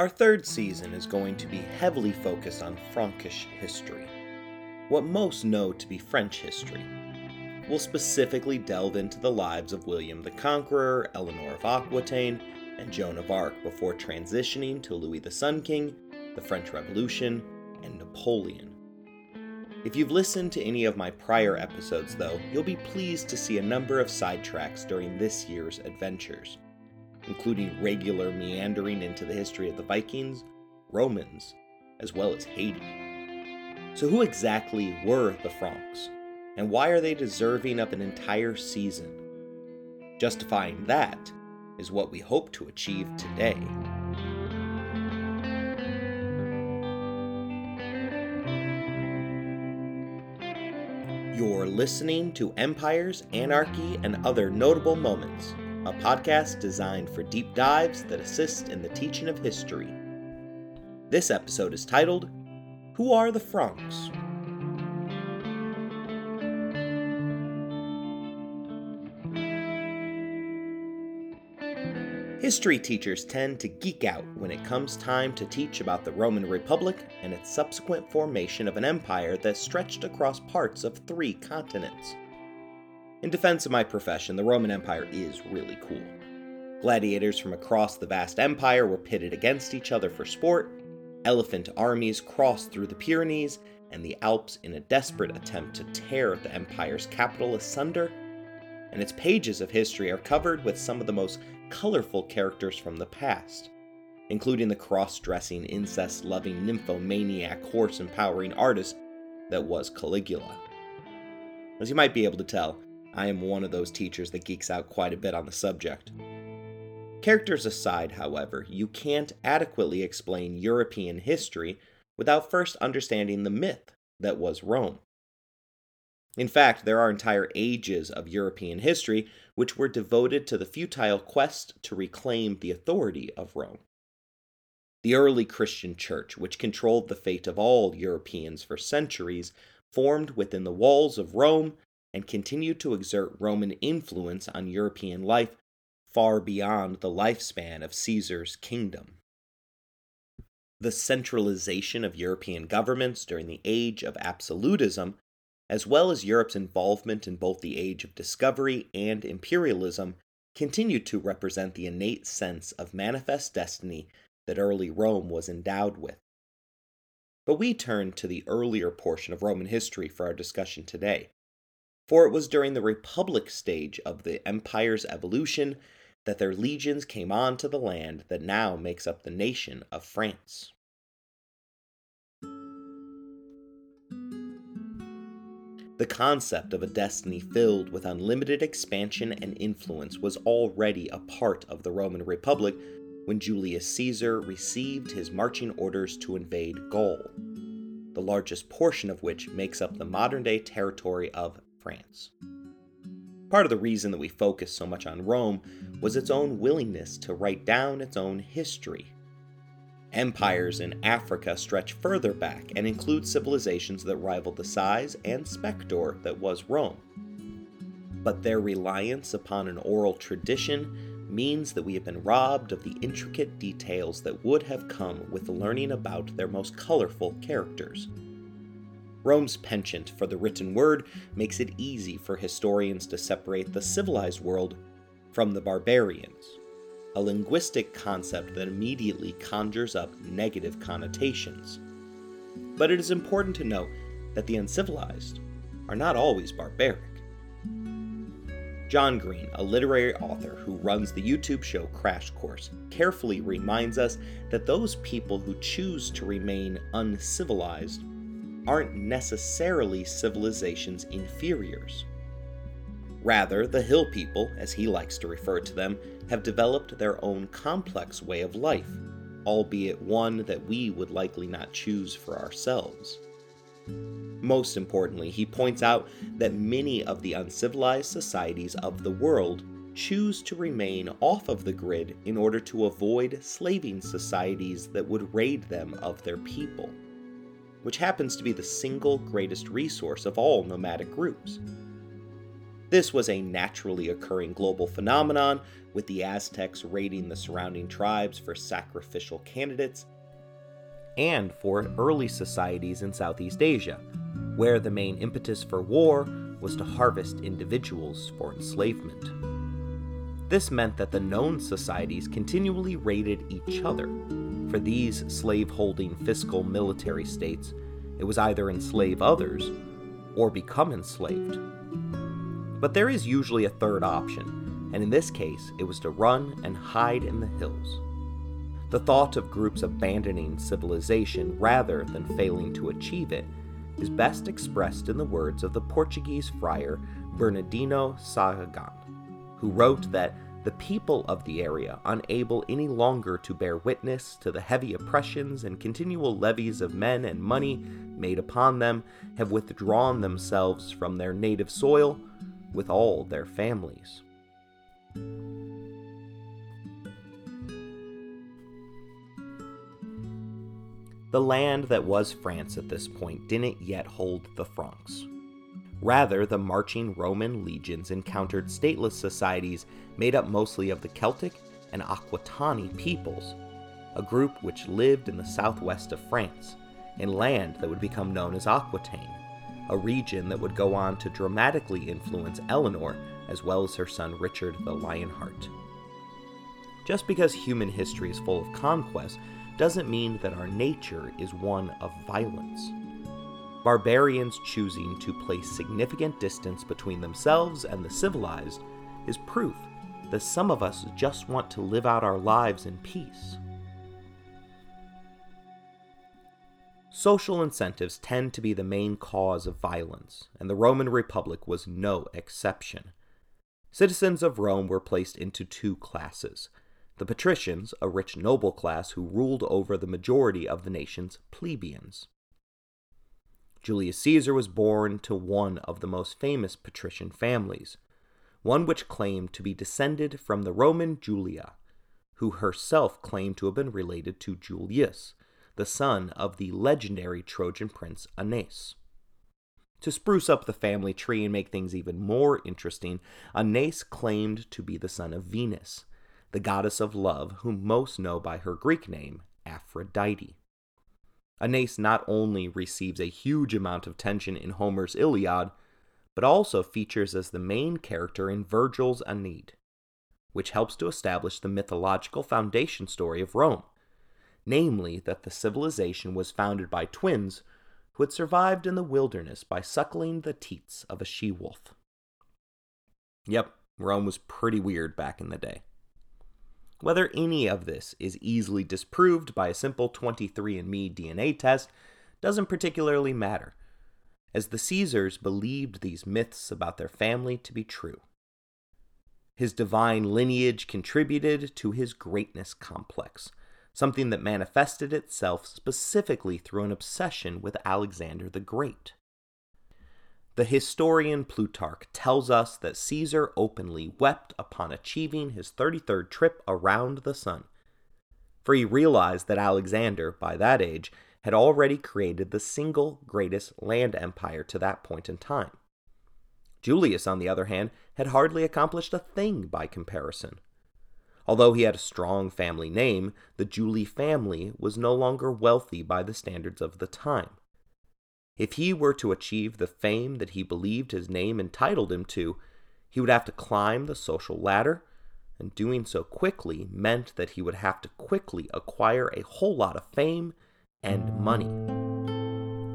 Our third season is going to be heavily focused on Frankish history, what most know to be French history. We'll specifically delve into the lives of William the Conqueror, Eleanor of Aquitaine, and Joan of Arc before transitioning to Louis the Sun King, the French Revolution, and Napoleon. If you've listened to any of my prior episodes, though, you'll be pleased to see a number of sidetracks during this year's adventures including regular meandering into the history of the Vikings, Romans, as well as Haiti. So, who exactly were the Franks, and why are they deserving of an entire season? Justifying that is what we hope to achieve today. You're listening to Empires, Anarchy, and Other Notable Moments a podcast designed for deep dives that assist in the teaching of history. This episode is titled Who Are the Franks? History teachers tend to geek out when it comes time to teach about the Roman Republic and its subsequent formation of an empire that stretched across parts of three continents. In defense of my profession, the Roman Empire is really cool. Gladiators from across the vast empire were pitted against each other for sport, elephant armies crossed through the Pyrenees and the Alps in a desperate attempt to tear the empire's capital asunder, and its pages of history are covered with some of the most colorful characters from the past, including the cross dressing, incest loving, nymphomaniac, horse empowering artist that was Caligula. As you might be able to tell, I am one of those teachers that geeks out quite a bit on the subject. Characters aside, however, you can't adequately explain European history without first understanding the myth that was Rome. In fact, there are entire ages of European history which were devoted to the futile quest to reclaim the authority of Rome. The early Christian church, which controlled the fate of all Europeans for centuries, formed within the walls of Rome and continued to exert Roman influence on European life far beyond the lifespan of Caesar's kingdom. The centralization of European governments during the age of absolutism, as well as Europe's involvement in both the age of discovery and imperialism, continued to represent the innate sense of manifest destiny that early Rome was endowed with. But we turn to the earlier portion of Roman history for our discussion today for it was during the Republic stage of the empire's evolution that their legions came on to the land that now makes up the nation of France. The concept of a destiny filled with unlimited expansion and influence was already a part of the Roman Republic when Julius Caesar received his marching orders to invade Gaul, the largest portion of which makes up the modern day territory of France. Part of the reason that we focus so much on Rome was its own willingness to write down its own history. Empires in Africa stretch further back and include civilizations that rival the size and specter that was Rome. But their reliance upon an oral tradition means that we have been robbed of the intricate details that would have come with learning about their most colorful characters. Rome's penchant for the written word makes it easy for historians to separate the civilized world from the barbarians, a linguistic concept that immediately conjures up negative connotations. But it is important to note that the uncivilized are not always barbaric. John Green, a literary author who runs the YouTube show Crash Course, carefully reminds us that those people who choose to remain uncivilized aren't necessarily civilization's inferiors. Rather, the hill people, as he likes to refer to them, have developed their own complex way of life, albeit one that we would likely not choose for ourselves. Most importantly, he points out that many of the uncivilized societies of the world choose to remain off of the grid in order to avoid slaving societies that would raid them of their people which happens to be the single greatest resource of all nomadic groups. This was a naturally occurring global phenomenon, with the Aztecs raiding the surrounding tribes for sacrificial candidates, and for early societies in Southeast Asia, where the main impetus for war was to harvest individuals for enslavement. This meant that the known societies continually raided each other. For these slave holding fiscal military states, it was either enslave others or become enslaved. But there is usually a third option, and in this case, it was to run and hide in the hills. The thought of groups abandoning civilization rather than failing to achieve it is best expressed in the words of the Portuguese friar Bernardino Sahagún, who wrote that the people of the area, unable any longer to bear witness to the heavy oppressions and continual levies of men and money made upon them, have withdrawn themselves from their native soil with all their families. The land that was France at this point didn't yet hold the Franks. Rather, the marching Roman legions encountered stateless societies made up mostly of the Celtic and Aquitani peoples, a group which lived in the southwest of France, in land that would become known as Aquitaine, a region that would go on to dramatically influence Eleanor as well as her son Richard the Lionheart. Just because human history is full of conquest doesn't mean that our nature is one of violence. Barbarians choosing to place significant distance between themselves and the civilized is proof that some of us just want to live out our lives in peace. Social incentives tend to be the main cause of violence, and the Roman Republic was no exception. Citizens of Rome were placed into two classes the patricians, a rich noble class who ruled over the majority of the nation's plebeians. Julius Caesar was born to one of the most famous patrician families, one which claimed to be descended from the Roman Julia, who herself claimed to have been related to Julius, the son of the legendary Trojan prince Aeneas. To spruce up the family tree and make things even more interesting, Aeneas claimed to be the son of Venus, the goddess of love, whom most know by her Greek name, Aphrodite. Aeneas not only receives a huge amount of tension in Homer's Iliad, but also features as the main character in Virgil's Aeneid, which helps to establish the mythological foundation story of Rome, namely that the civilization was founded by twins who had survived in the wilderness by suckling the teats of a she wolf. Yep, Rome was pretty weird back in the day. Whether any of this is easily disproved by a simple 23andMe DNA test doesn't particularly matter, as the Caesars believed these myths about their family to be true. His divine lineage contributed to his greatness complex, something that manifested itself specifically through an obsession with Alexander the Great. The historian Plutarch tells us that Caesar openly wept upon achieving his 33rd trip around the sun, for he realized that Alexander, by that age, had already created the single greatest land empire to that point in time. Julius, on the other hand, had hardly accomplished a thing by comparison. Although he had a strong family name, the Julie family was no longer wealthy by the standards of the time. If he were to achieve the fame that he believed his name entitled him to, he would have to climb the social ladder, and doing so quickly meant that he would have to quickly acquire a whole lot of fame and money,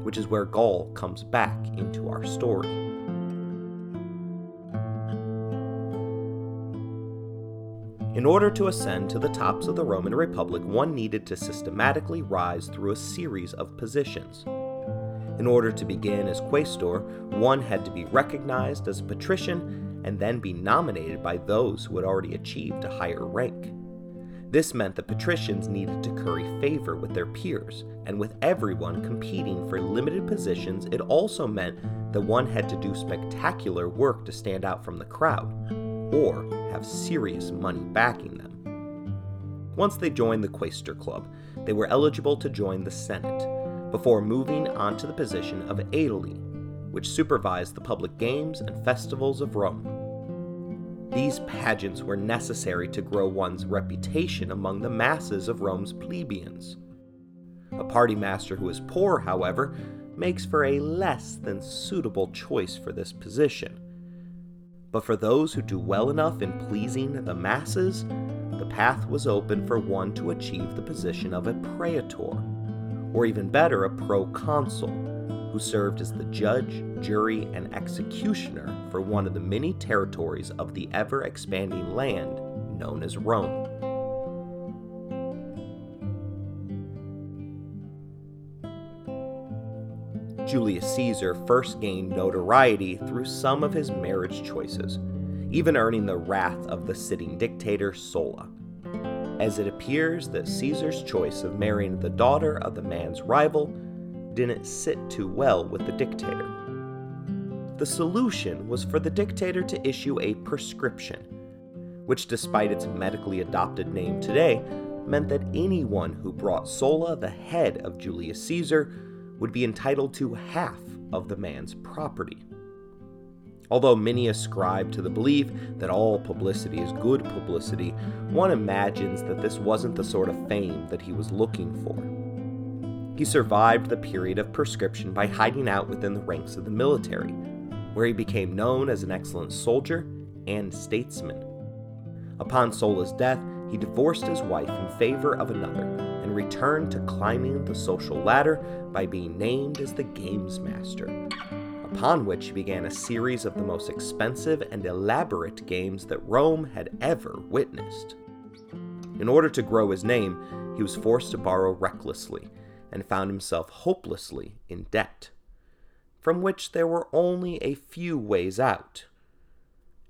which is where Gaul comes back into our story. In order to ascend to the tops of the Roman Republic, one needed to systematically rise through a series of positions. In order to begin as quaestor, one had to be recognized as a patrician and then be nominated by those who had already achieved a higher rank. This meant that patricians needed to curry favor with their peers, and with everyone competing for limited positions, it also meant that one had to do spectacular work to stand out from the crowd, or have serious money backing them. Once they joined the Quaestor Club, they were eligible to join the Senate, before moving on to the position of aedile, which supervised the public games and festivals of Rome. These pageants were necessary to grow one's reputation among the masses of Rome's plebeians. A party master who is poor, however, makes for a less than suitable choice for this position. But for those who do well enough in pleasing the masses, the path was open for one to achieve the position of a praetor, or even better, a proconsul, who served as the judge, jury, and executioner for one of the many territories of the ever expanding land known as Rome. Julius Caesar first gained notoriety through some of his marriage choices, even earning the wrath of the sitting dictator Sulla. As it appears that Caesar's choice of marrying the daughter of the man's rival didn't sit too well with the dictator. The solution was for the dictator to issue a prescription, which, despite its medically adopted name today, meant that anyone who brought Sulla the head of Julius Caesar would be entitled to half of the man's property. Although many ascribe to the belief that all publicity is good publicity, one imagines that this wasn't the sort of fame that he was looking for. He survived the period of prescription by hiding out within the ranks of the military, where he became known as an excellent soldier and statesman. Upon Sulla's death, he divorced his wife in favor of another and returned to climbing the social ladder by being named as the Games Master, upon which he began a series of the most expensive and elaborate games that Rome had ever witnessed. In order to grow his name, he was forced to borrow recklessly and found himself hopelessly in debt, from which there were only a few ways out.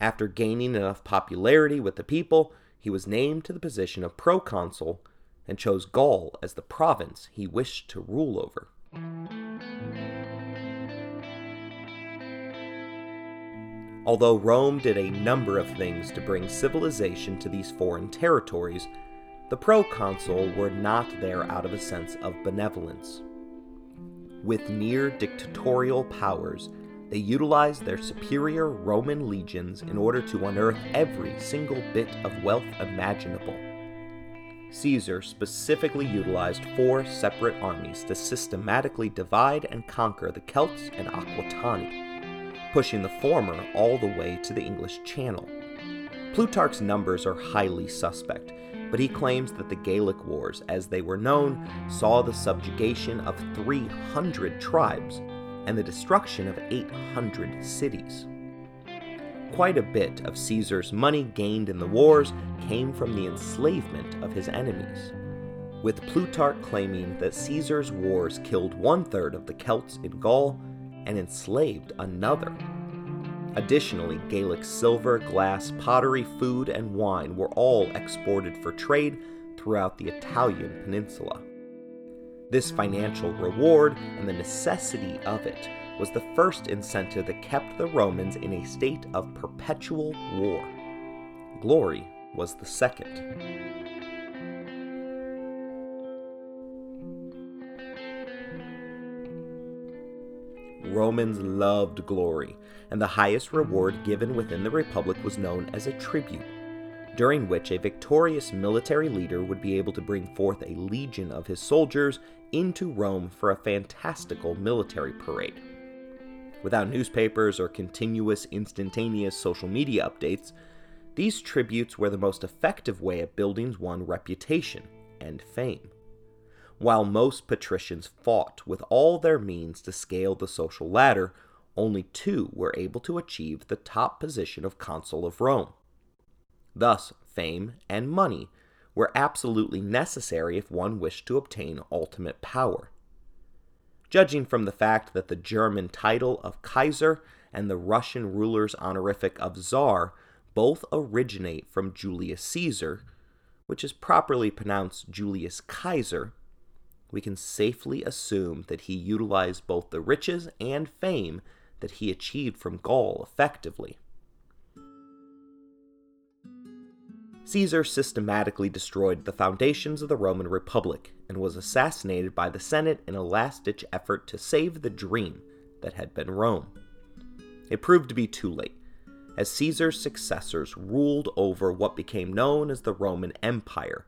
After gaining enough popularity with the people, he was named to the position of proconsul and chose Gaul as the province he wished to rule over. Although Rome did a number of things to bring civilization to these foreign territories, the proconsul were not there out of a sense of benevolence. With near dictatorial powers, they utilized their superior Roman legions in order to unearth every single bit of wealth imaginable. Caesar specifically utilized four separate armies to systematically divide and conquer the Celts and Aquitani, pushing the former all the way to the English Channel. Plutarch's numbers are highly suspect, but he claims that the Gallic Wars, as they were known, saw the subjugation of 300 tribes and the destruction of 800 cities. Quite a bit of Caesar's money gained in the wars came from the enslavement of his enemies, with Plutarch claiming that Caesar's wars killed one third of the Celts in Gaul and enslaved another. Additionally, Gallic silver, glass, pottery, food, and wine were all exported for trade throughout the Italian peninsula. This financial reward and the necessity of it was the first incentive that kept the Romans in a state of perpetual war. Glory was the second. Romans loved glory, and the highest reward given within the Republic was known as a tribute, during which a victorious military leader would be able to bring forth a legion of his soldiers into Rome for a fantastical military parade. Without newspapers or continuous instantaneous social media updates, these tributes were the most effective way of building one's reputation and fame while most patricians fought with all their means to scale the social ladder, only two were able to achieve the top position of consul of Rome. Thus, fame and money were absolutely necessary if one wished to obtain ultimate power. Judging from the fact that the German title of Kaiser and the Russian ruler's honorific of Tsar both originate from Julius Caesar, which is properly pronounced Julius Kaiser, we can safely assume that he utilized both the riches and fame that he achieved from Gaul effectively. Caesar systematically destroyed the foundations of the Roman Republic and was assassinated by the Senate in a last ditch effort to save the dream that had been Rome. It proved to be too late, as Caesar's successors ruled over what became known as the Roman Empire,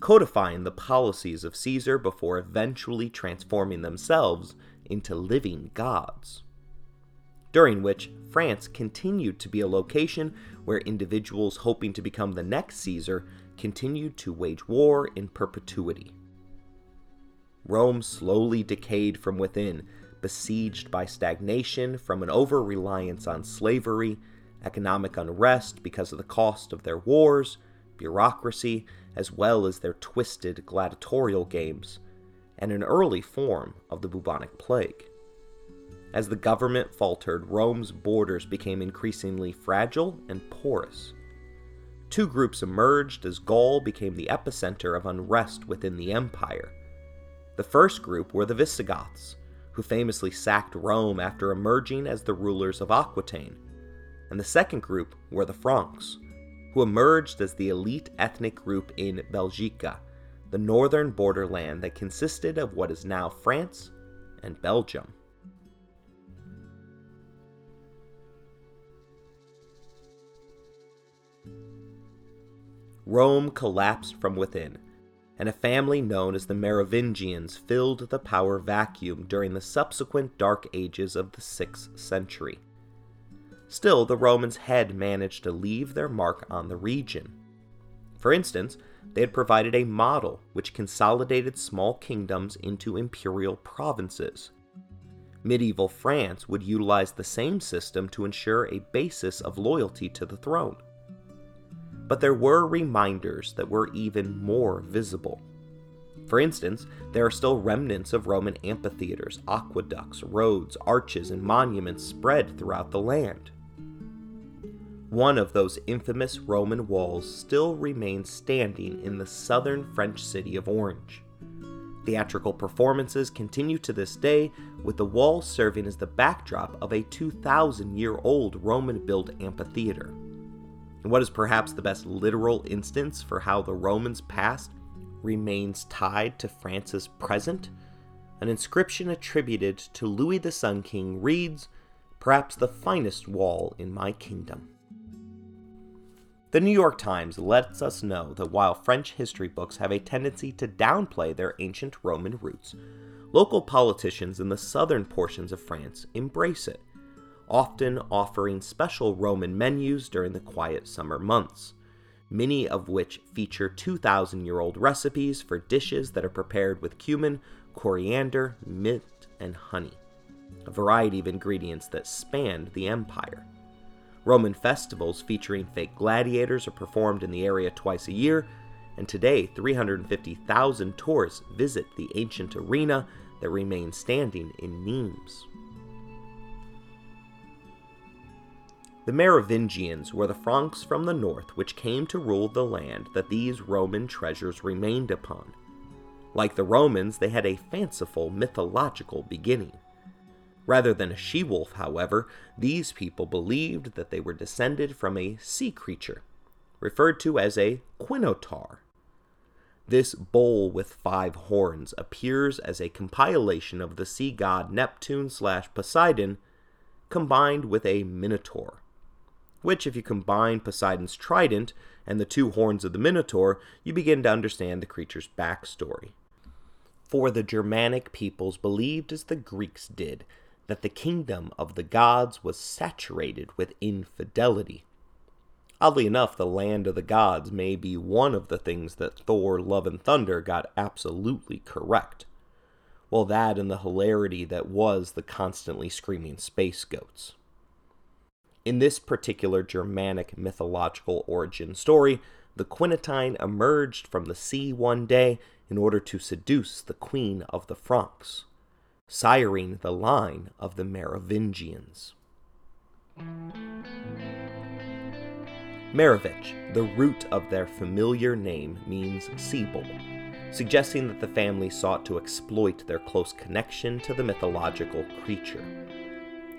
codifying the policies of Caesar before eventually transforming themselves into living gods. During which France continued to be a location where individuals hoping to become the next Caesar continued to wage war in perpetuity. Rome slowly decayed from within, besieged by stagnation from an over reliance on slavery, economic unrest because of the cost of their wars, bureaucracy, as well as their twisted gladiatorial games, and an early form of the bubonic plague. As the government faltered, Rome's borders became increasingly fragile and porous. Two groups emerged as Gaul became the epicenter of unrest within the empire. The first group were the Visigoths, who famously sacked Rome after emerging as the rulers of Aquitaine. And the second group were the Franks, who emerged as the elite ethnic group in Belgica, the northern borderland that consisted of what is now France and Belgium. Rome collapsed from within, and a family known as the Merovingians filled the power vacuum during the subsequent dark ages of the 6th century. Still, the Romans had managed to leave their mark on the region. For instance, they had provided a model which consolidated small kingdoms into imperial provinces. Medieval France would utilize the same system to ensure a basis of loyalty to the throne but there were reminders that were even more visible. For instance, there are still remnants of Roman amphitheaters, aqueducts, roads, arches, and monuments spread throughout the land. One of those infamous Roman walls still remains standing in the southern French city of Orange. Theatrical performances continue to this day, with the wall serving as the backdrop of a 2,000 year old Roman built amphitheater. And what is perhaps the best literal instance for how the Romans' past remains tied to France's present? An inscription attributed to Louis the Sun King reads, Perhaps the finest wall in my kingdom. The New York Times lets us know that while French history books have a tendency to downplay their ancient Roman roots, local politicians in the southern portions of France embrace it often offering special Roman menus during the quiet summer months, many of which feature 2,000 year old recipes for dishes that are prepared with cumin, coriander, mint, and honey, a variety of ingredients that spanned the empire. Roman festivals featuring fake gladiators are performed in the area twice a year, and today 350,000 tourists visit the ancient arena that remains standing in Nimes. The Merovingians were the Franks from the north which came to rule the land that these Roman treasures remained upon. Like the Romans, they had a fanciful mythological beginning. Rather than a she wolf, however, these people believed that they were descended from a sea creature, referred to as a quinotaur. This bull with five horns appears as a compilation of the sea god Neptune slash Poseidon combined with a minotaur which, if you combine Poseidon's trident and the two horns of the Minotaur, you begin to understand the creature's backstory. For the Germanic peoples believed, as the Greeks did, that the kingdom of the gods was saturated with infidelity. Oddly enough, the land of the gods may be one of the things that Thor, Love, and Thunder got absolutely correct. Well, that and the hilarity that was the constantly screaming space goats. In this particular Germanic mythological origin story, the Quinotaur emerged from the sea one day in order to seduce the queen of the Franks, siring the line of the Merovingians. Merovech, the root of their familiar name, means sea bull, suggesting that the family sought to exploit their close connection to the mythological creature.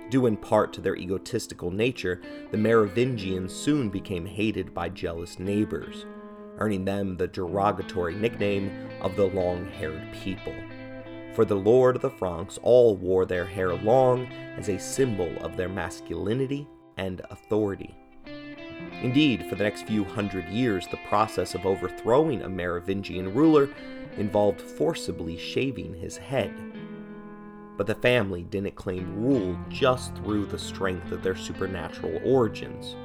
Due in part to their egotistical nature, the Merovingians soon became hated by jealous neighbors, earning them the derogatory nickname of the long haired people. For the lord of the Franks all wore their hair long as a symbol of their masculinity and authority. Indeed, for the next few hundred years, the process of overthrowing a Merovingian ruler involved forcibly shaving his head. But the family didn't claim rule just through the strength of their supernatural origins.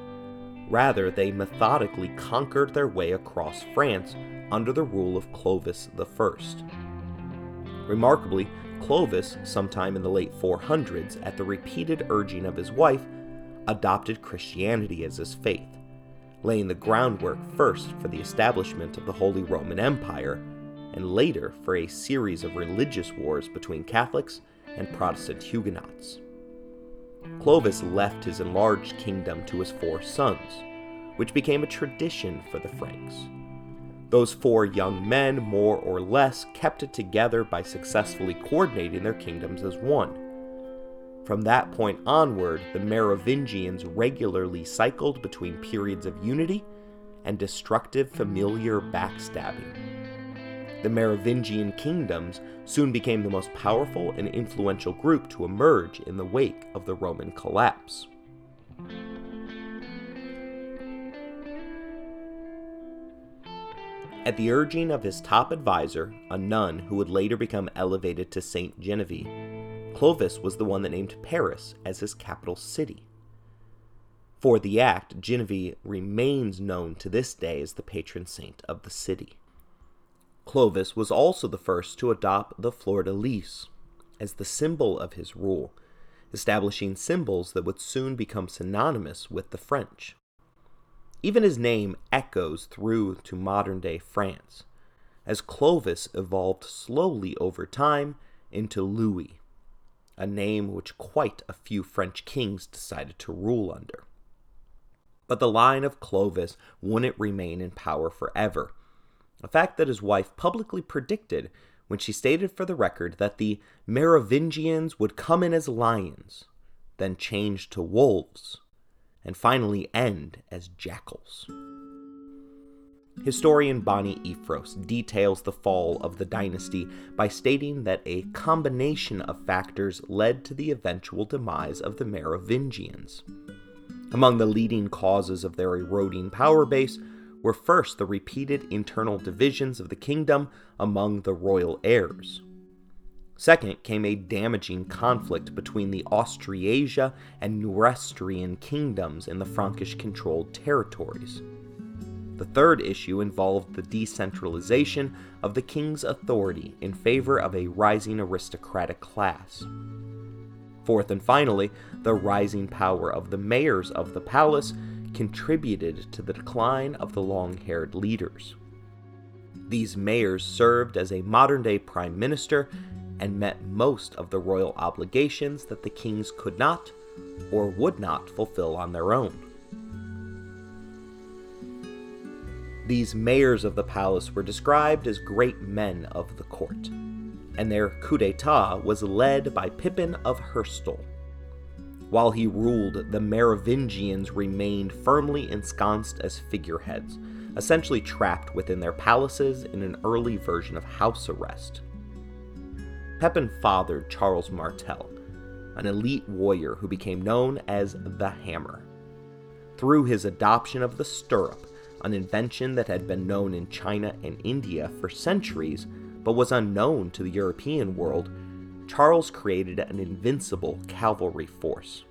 Rather, they methodically conquered their way across France under the rule of Clovis I. Remarkably, Clovis, sometime in the late 400s, at the repeated urging of his wife, adopted Christianity as his faith, laying the groundwork first for the establishment of the Holy Roman Empire, and later for a series of religious wars between Catholics and Protestant Huguenots. Clovis left his enlarged kingdom to his four sons, which became a tradition for the Franks. Those four young men, more or less, kept it together by successfully coordinating their kingdoms as one. From that point onward, the Merovingians regularly cycled between periods of unity and destructive familiar backstabbing. The Merovingian kingdoms soon became the most powerful and influential group to emerge in the wake of the Roman collapse. At the urging of his top advisor, a nun who would later become elevated to Saint Genevieve, Clovis was the one that named Paris as his capital city. For the act, Genevieve remains known to this day as the patron saint of the city. Clovis was also the first to adopt the fleur de lis as the symbol of his rule, establishing symbols that would soon become synonymous with the French. Even his name echoes through to modern day France, as Clovis evolved slowly over time into Louis, a name which quite a few French kings decided to rule under. But the line of Clovis wouldn't remain in power forever, a fact that his wife publicly predicted when she stated for the record that the Merovingians would come in as lions, then change to wolves, and finally end as jackals. Historian Bonnie Effros details the fall of the dynasty by stating that a combination of factors led to the eventual demise of the Merovingians. Among the leading causes of their eroding power base were first the repeated internal divisions of the kingdom among the royal heirs. Second came a damaging conflict between the Austrasia and Neustrian kingdoms in the Frankish controlled territories. The third issue involved the decentralization of the king's authority in favor of a rising aristocratic class. Fourth and finally, the rising power of the mayors of the palace contributed to the decline of the long haired leaders. These mayors served as a modern day prime minister and met most of the royal obligations that the kings could not or would not fulfill on their own. These mayors of the palace were described as great men of the court, and their coup d'etat was led by Pippin of Herstal. While he ruled, the Merovingians remained firmly ensconced as figureheads, essentially trapped within their palaces in an early version of house arrest. Pepin fathered Charles Martel, an elite warrior who became known as the Hammer. Through his adoption of the stirrup, an invention that had been known in China and India for centuries but was unknown to the European world, Charles created an invincible cavalry force.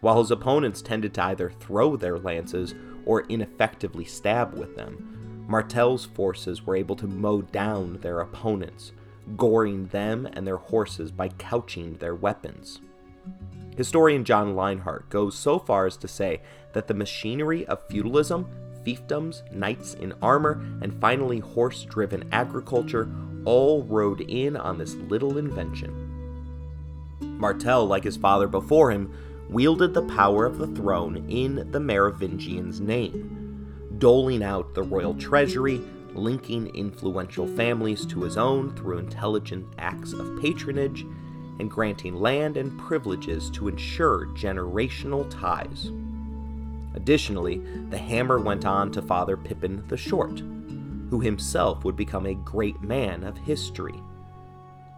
While his opponents tended to either throw their lances or ineffectively stab with them, Martel's forces were able to mow down their opponents, goring them and their horses by couching their weapons. Historian John Linehart goes so far as to say that the machinery of feudalism fiefdoms, knights in armor, and finally horse driven agriculture all rode in on this little invention. Martel, like his father before him, wielded the power of the throne in the Merovingians' name, doling out the royal treasury, linking influential families to his own through intelligent acts of patronage, and granting land and privileges to ensure generational ties. Additionally, the hammer went on to father Pippin the Short, who himself would become a great man of history.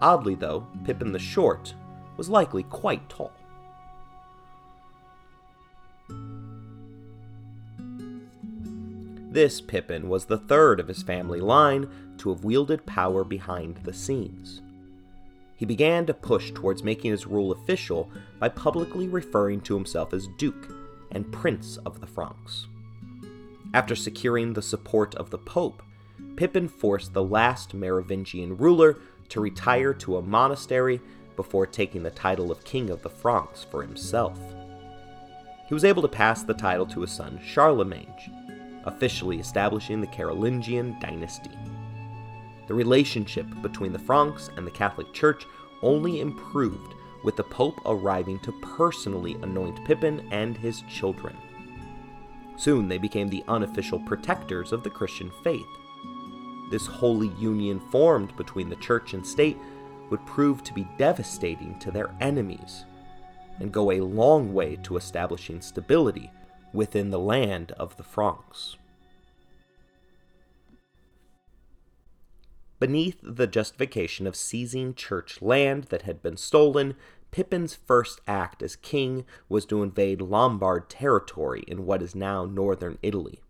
Oddly, though, Pippin the Short was likely quite tall. This Pippin was the third of his family line to have wielded power behind the scenes. He began to push towards making his rule official by publicly referring to himself as Duke and Prince of the Franks. After securing the support of the Pope, Pippin forced the last Merovingian ruler to retire to a monastery before taking the title of King of the Franks for himself. He was able to pass the title to his son Charlemagne, officially establishing the Carolingian dynasty. The relationship between the Franks and the Catholic Church only improved with the Pope arriving to personally anoint Pippin and his children. Soon they became the unofficial protectors of the Christian faith. This holy union formed between the church and state would prove to be devastating to their enemies and go a long way to establishing stability within the land of the Franks. Beneath the justification of seizing church land that had been stolen, Pippin's first act as king was to invade Lombard territory in what is now northern Italy.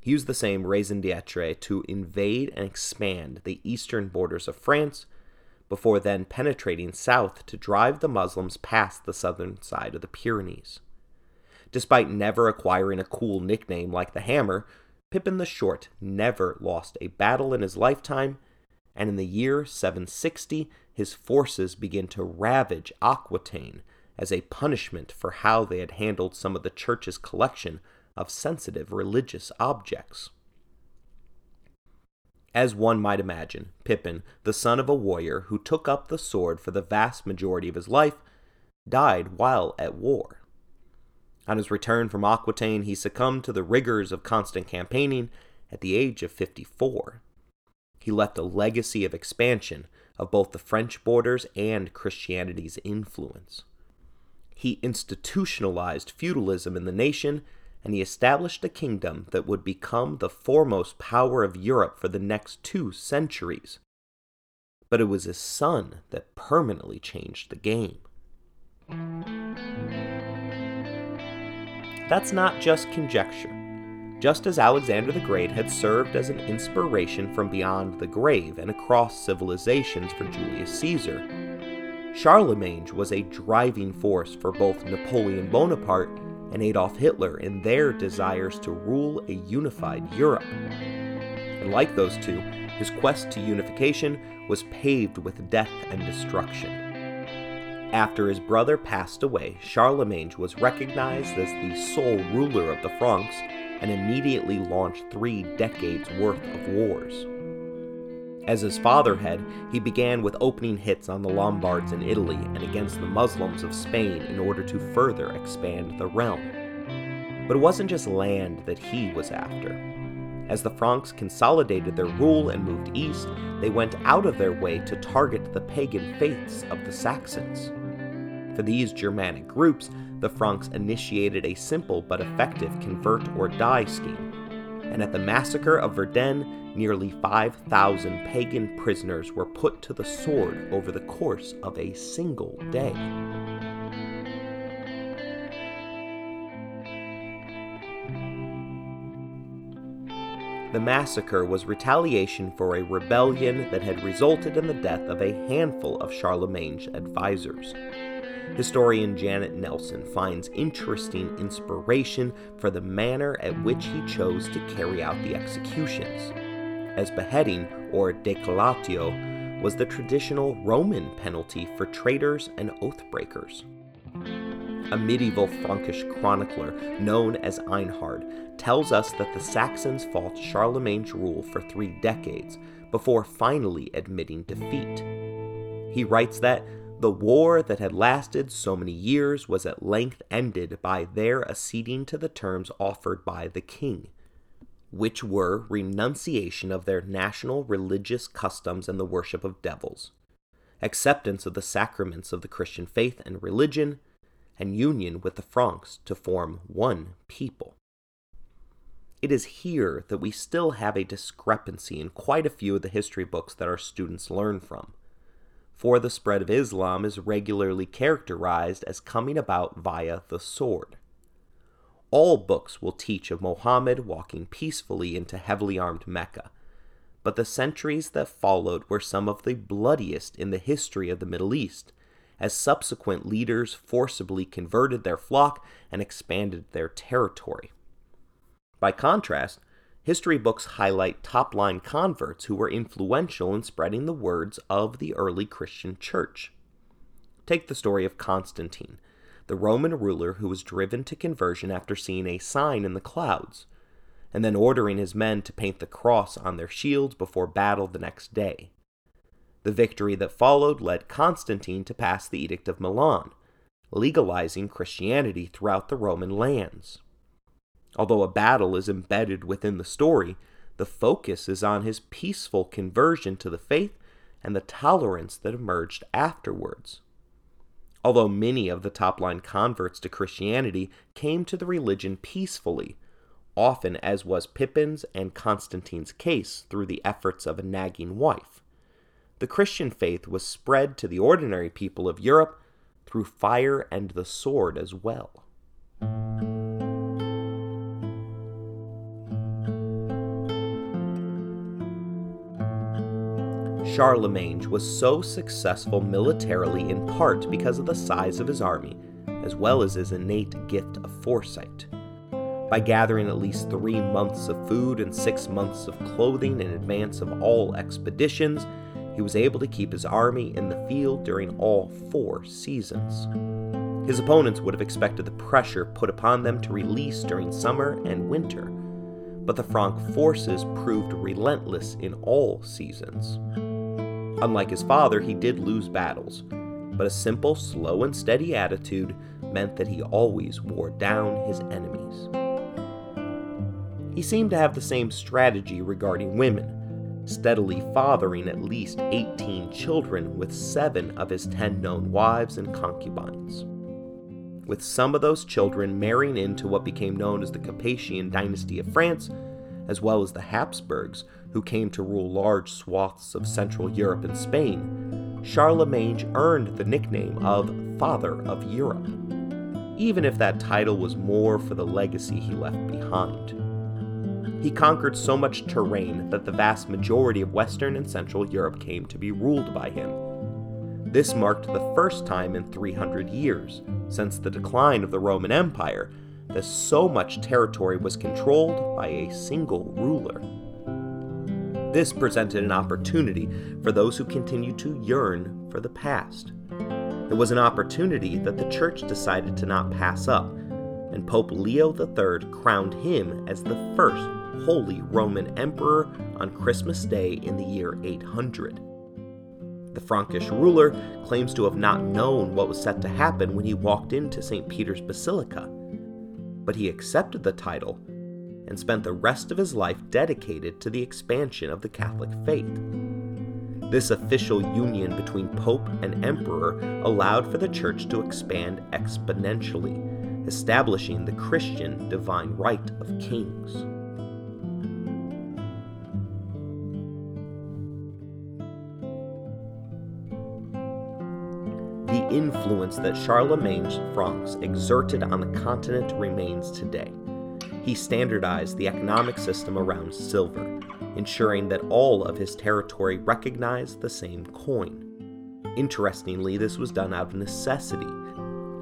He used the same raison d'etre to invade and expand the eastern borders of France, before then penetrating south to drive the Muslims past the southern side of the Pyrenees. Despite never acquiring a cool nickname like the Hammer, Pippin the Short never lost a battle in his lifetime, and in the year 760, his forces begin to ravage Aquitaine as a punishment for how they had handled some of the church's collection of sensitive religious objects. As one might imagine, Pippin, the son of a warrior who took up the sword for the vast majority of his life, died while at war. On his return from Aquitaine, he succumbed to the rigors of constant campaigning at the age of 54. He left a legacy of expansion of both the French borders and Christianity's influence. He institutionalized feudalism in the nation, and he established a kingdom that would become the foremost power of Europe for the next two centuries. But it was his son that permanently changed the game. That's not just conjecture. Just as Alexander the Great had served as an inspiration from beyond the grave and across civilizations for Julius Caesar, Charlemagne was a driving force for both Napoleon Bonaparte and Adolf Hitler in their desires to rule a unified Europe. And like those two, his quest to unification was paved with death and destruction. After his brother passed away, Charlemagne was recognized as the sole ruler of the Franks and immediately launched three decades worth of wars. As his father had, he began with opening hits on the Lombards in Italy and against the Muslims of Spain in order to further expand the realm. But it wasn't just land that he was after. As the Franks consolidated their rule and moved east, they went out of their way to target the pagan faiths of the Saxons. For these Germanic groups, the Franks initiated a simple but effective convert or die scheme. And at the massacre of Verden, nearly 5,000 pagan prisoners were put to the sword over the course of a single day. The massacre was retaliation for a rebellion that had resulted in the death of a handful of Charlemagne's advisors. Historian Janet Nelson finds interesting inspiration for the manner at which he chose to carry out the executions, as beheading, or decollatio, was the traditional Roman penalty for traitors and oathbreakers. A medieval Frankish chronicler known as Einhard tells us that the Saxons fought Charlemagne's rule for three decades before finally admitting defeat. He writes that the war that had lasted so many years was at length ended by their acceding to the terms offered by the king, which were renunciation of their national religious customs and the worship of devils, acceptance of the sacraments of the Christian faith and religion, and union with the Franks to form one people. It is here that we still have a discrepancy in quite a few of the history books that our students learn from. For the spread of Islam is regularly characterized as coming about via the sword. All books will teach of Mohammed walking peacefully into heavily armed Mecca, but the centuries that followed were some of the bloodiest in the history of the Middle East, as subsequent leaders forcibly converted their flock and expanded their territory. By contrast, history books highlight top line converts who were influential in spreading the words of the early Christian church. Take the story of Constantine, the Roman ruler who was driven to conversion after seeing a sign in the clouds, and then ordering his men to paint the cross on their shields before battle the next day. The victory that followed led Constantine to pass the Edict of Milan, legalizing Christianity throughout the Roman lands. Although a battle is embedded within the story, the focus is on his peaceful conversion to the faith and the tolerance that emerged afterwards. Although many of the top line converts to Christianity came to the religion peacefully, often as was Pippin's and Constantine's case through the efforts of a nagging wife, the Christian faith was spread to the ordinary people of Europe through fire and the sword as well. Charlemagne was so successful militarily in part because of the size of his army, as well as his innate gift of foresight. By gathering at least three months of food and six months of clothing in advance of all expeditions, he was able to keep his army in the field during all four seasons. His opponents would have expected the pressure put upon them to release during summer and winter, but the Frank forces proved relentless in all seasons. Unlike his father, he did lose battles, but a simple, slow, and steady attitude meant that he always wore down his enemies. He seemed to have the same strategy regarding women, steadily fathering at least 18 children with seven of his 10 known wives and concubines. With some of those children marrying into what became known as the Capetian dynasty of France, as well as the Habsburgs, who came to rule large swaths of Central Europe and Spain, Charlemagne earned the nickname of Father of Europe, even if that title was more for the legacy he left behind. He conquered so much terrain that the vast majority of Western and Central Europe came to be ruled by him. This marked the first time in 300 years, since the decline of the Roman Empire, that so much territory was controlled by a single ruler. This presented an opportunity for those who continued to yearn for the past. It was an opportunity that the Church decided to not pass up, and Pope Leo III crowned him as the first Holy Roman Emperor on Christmas Day in the year 800. The Frankish ruler claims to have not known what was set to happen when he walked into St. Peter's Basilica, but he accepted the title and spent the rest of his life dedicated to the expansion of the Catholic faith. This official union between Pope and Emperor allowed for the Church to expand exponentially, establishing the Christian divine right of kings. The influence that Charlemagne's Franks exerted on the continent remains today he standardized the economic system around silver, ensuring that all of his territory recognized the same coin. Interestingly, this was done out of necessity.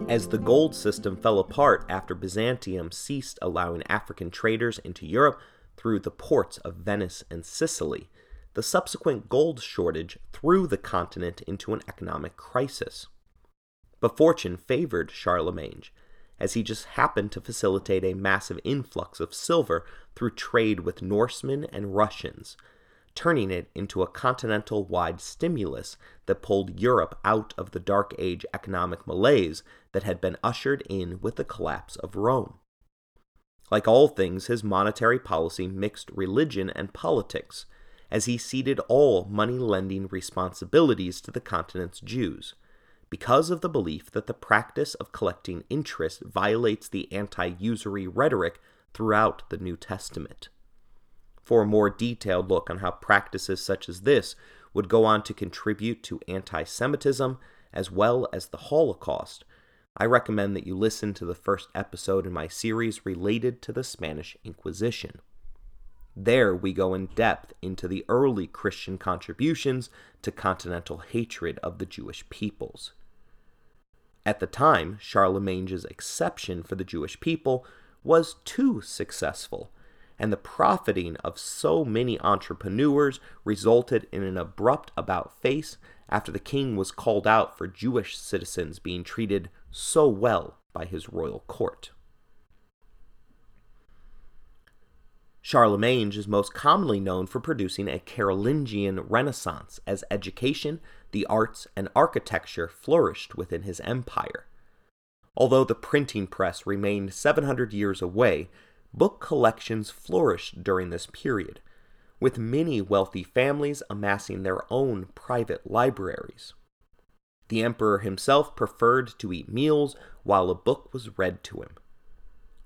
As the gold system fell apart after Byzantium ceased allowing African traders into Europe through the ports of Venice and Sicily, the subsequent gold shortage threw the continent into an economic crisis. But fortune favored Charlemagne, as he just happened to facilitate a massive influx of silver through trade with Norsemen and Russians, turning it into a continental wide stimulus that pulled Europe out of the Dark Age economic malaise that had been ushered in with the collapse of Rome. Like all things, his monetary policy mixed religion and politics, as he ceded all money lending responsibilities to the continent's Jews because of the belief that the practice of collecting interest violates the anti usury rhetoric throughout the New Testament. For a more detailed look on how practices such as this would go on to contribute to anti Semitism as well as the Holocaust, I recommend that you listen to the first episode in my series related to the Spanish Inquisition. There, we go in depth into the early Christian contributions to continental hatred of the Jewish peoples. At the time, Charlemagne's exception for the Jewish people was too successful, and the profiting of so many entrepreneurs resulted in an abrupt about face after the king was called out for Jewish citizens being treated so well by his royal court. Charlemagne is most commonly known for producing a Carolingian Renaissance as education, the arts, and architecture flourished within his empire. Although the printing press remained 700 years away, book collections flourished during this period, with many wealthy families amassing their own private libraries. The emperor himself preferred to eat meals while a book was read to him.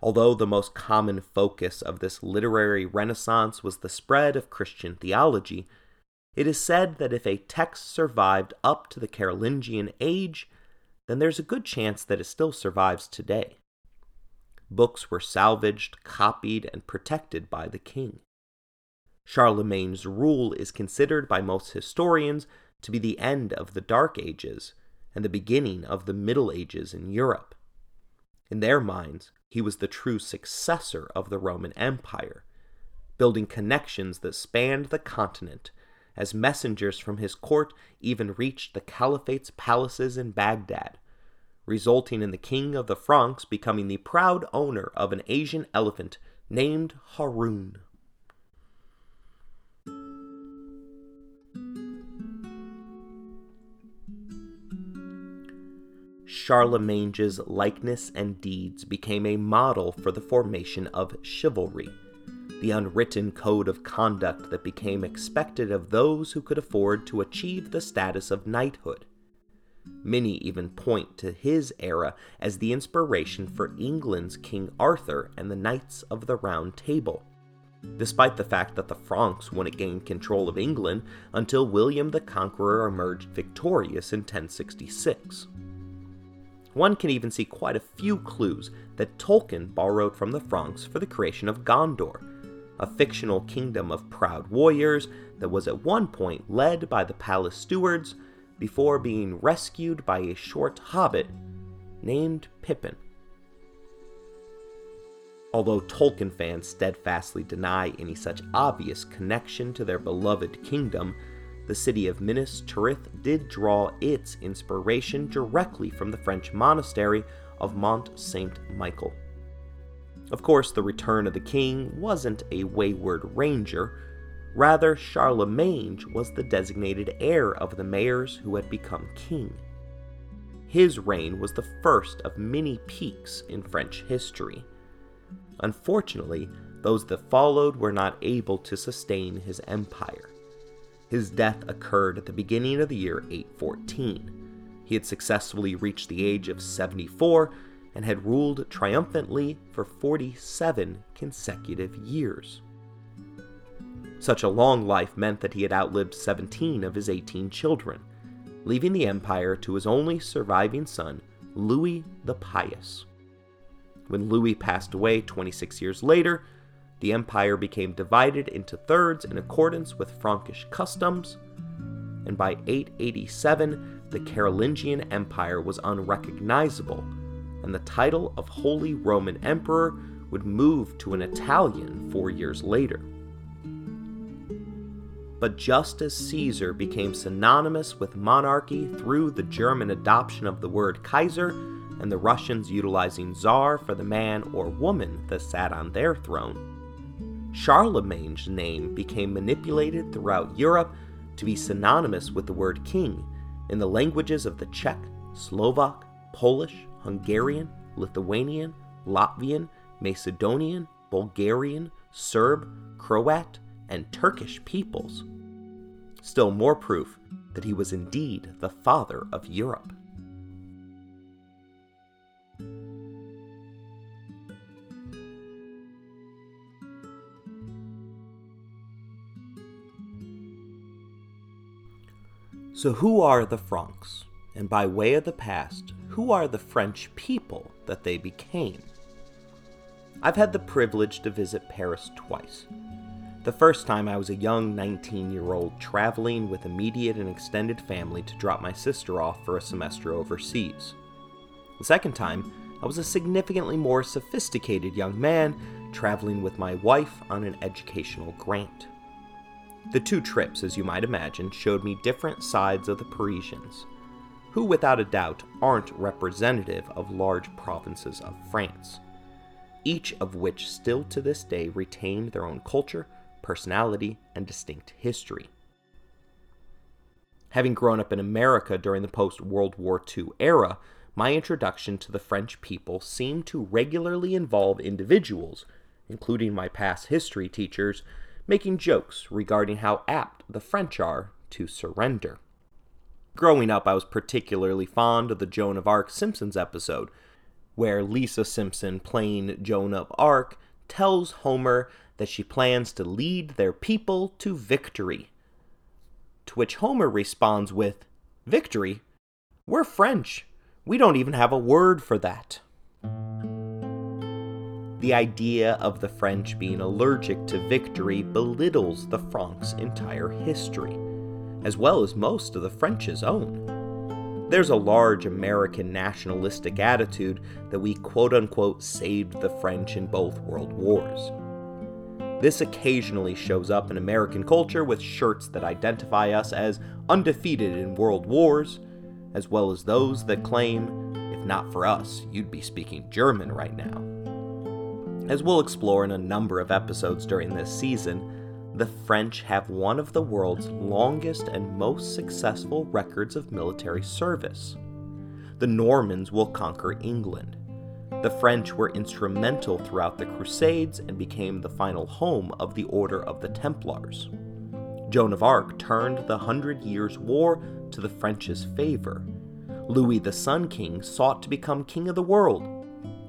Although the most common focus of this literary renaissance was the spread of Christian theology, it is said that if a text survived up to the Carolingian age, then there's a good chance that it still survives today. Books were salvaged, copied, and protected by the king. Charlemagne's rule is considered by most historians to be the end of the Dark Ages and the beginning of the Middle Ages in Europe. In their minds, he was the true successor of the Roman Empire, building connections that spanned the continent, as messengers from his court even reached the caliphate's palaces in Baghdad, resulting in the king of the Franks becoming the proud owner of an Asian elephant named Harun. Charlemagne's likeness and deeds became a model for the formation of chivalry, the unwritten code of conduct that became expected of those who could afford to achieve the status of knighthood. Many even point to his era as the inspiration for England's King Arthur and the Knights of the Round Table, despite the fact that the Franks wouldn't gain control of England until William the Conqueror emerged victorious in 1066. One can even see quite a few clues that Tolkien borrowed from the Franks for the creation of Gondor, a fictional kingdom of proud warriors that was at one point led by the palace stewards before being rescued by a short hobbit named Pippin. Although Tolkien fans steadfastly deny any such obvious connection to their beloved kingdom, the city of Minas Tirith did draw its inspiration directly from the French monastery of Mont Saint Michel. Of course, the return of the king wasn't a wayward ranger. Rather, Charlemagne was the designated heir of the mayors who had become king. His reign was the first of many peaks in French history. Unfortunately, those that followed were not able to sustain his empire. His death occurred at the beginning of the year 814. He had successfully reached the age of 74 and had ruled triumphantly for 47 consecutive years. Such a long life meant that he had outlived 17 of his 18 children, leaving the empire to his only surviving son, Louis the Pious. When Louis passed away 26 years later, the empire became divided into thirds in accordance with Frankish customs, and by 887, the Carolingian Empire was unrecognizable, and the title of Holy Roman Emperor would move to an Italian four years later. But just as Caesar became synonymous with monarchy through the German adoption of the word Kaiser, and the Russians utilizing Tsar for the man or woman that sat on their throne, Charlemagne's name became manipulated throughout Europe to be synonymous with the word king in the languages of the Czech, Slovak, Polish, Hungarian, Lithuanian, Latvian, Macedonian, Bulgarian, Serb, Croat, and Turkish peoples. Still more proof that he was indeed the father of Europe. So, who are the Franks? And by way of the past, who are the French people that they became? I've had the privilege to visit Paris twice. The first time I was a young 19 year old traveling with immediate and extended family to drop my sister off for a semester overseas. The second time, I was a significantly more sophisticated young man traveling with my wife on an educational grant. The two trips, as you might imagine, showed me different sides of the Parisians, who without a doubt aren't representative of large provinces of France, each of which still to this day retain their own culture, personality, and distinct history. Having grown up in America during the post World War II era, my introduction to the French people seemed to regularly involve individuals, including my past history teachers, making jokes regarding how apt the French are to surrender. Growing up, I was particularly fond of the Joan of Arc Simpsons episode, where Lisa Simpson, playing Joan of Arc, tells Homer that she plans to lead their people to victory. To which Homer responds with, Victory? We're French. We don't even have a word for that. The idea of the French being allergic to victory belittles the Franks' entire history, as well as most of the French's own. There's a large American nationalistic attitude that we quote unquote saved the French in both world wars. This occasionally shows up in American culture with shirts that identify us as undefeated in world wars, as well as those that claim, if not for us, you'd be speaking German right now. As we'll explore in a number of episodes during this season, the French have one of the world's longest and most successful records of military service. The Normans will conquer England. The French were instrumental throughout the Crusades and became the final home of the Order of the Templars. Joan of Arc turned the Hundred Years' War to the French's favor. Louis the Sun King sought to become king of the world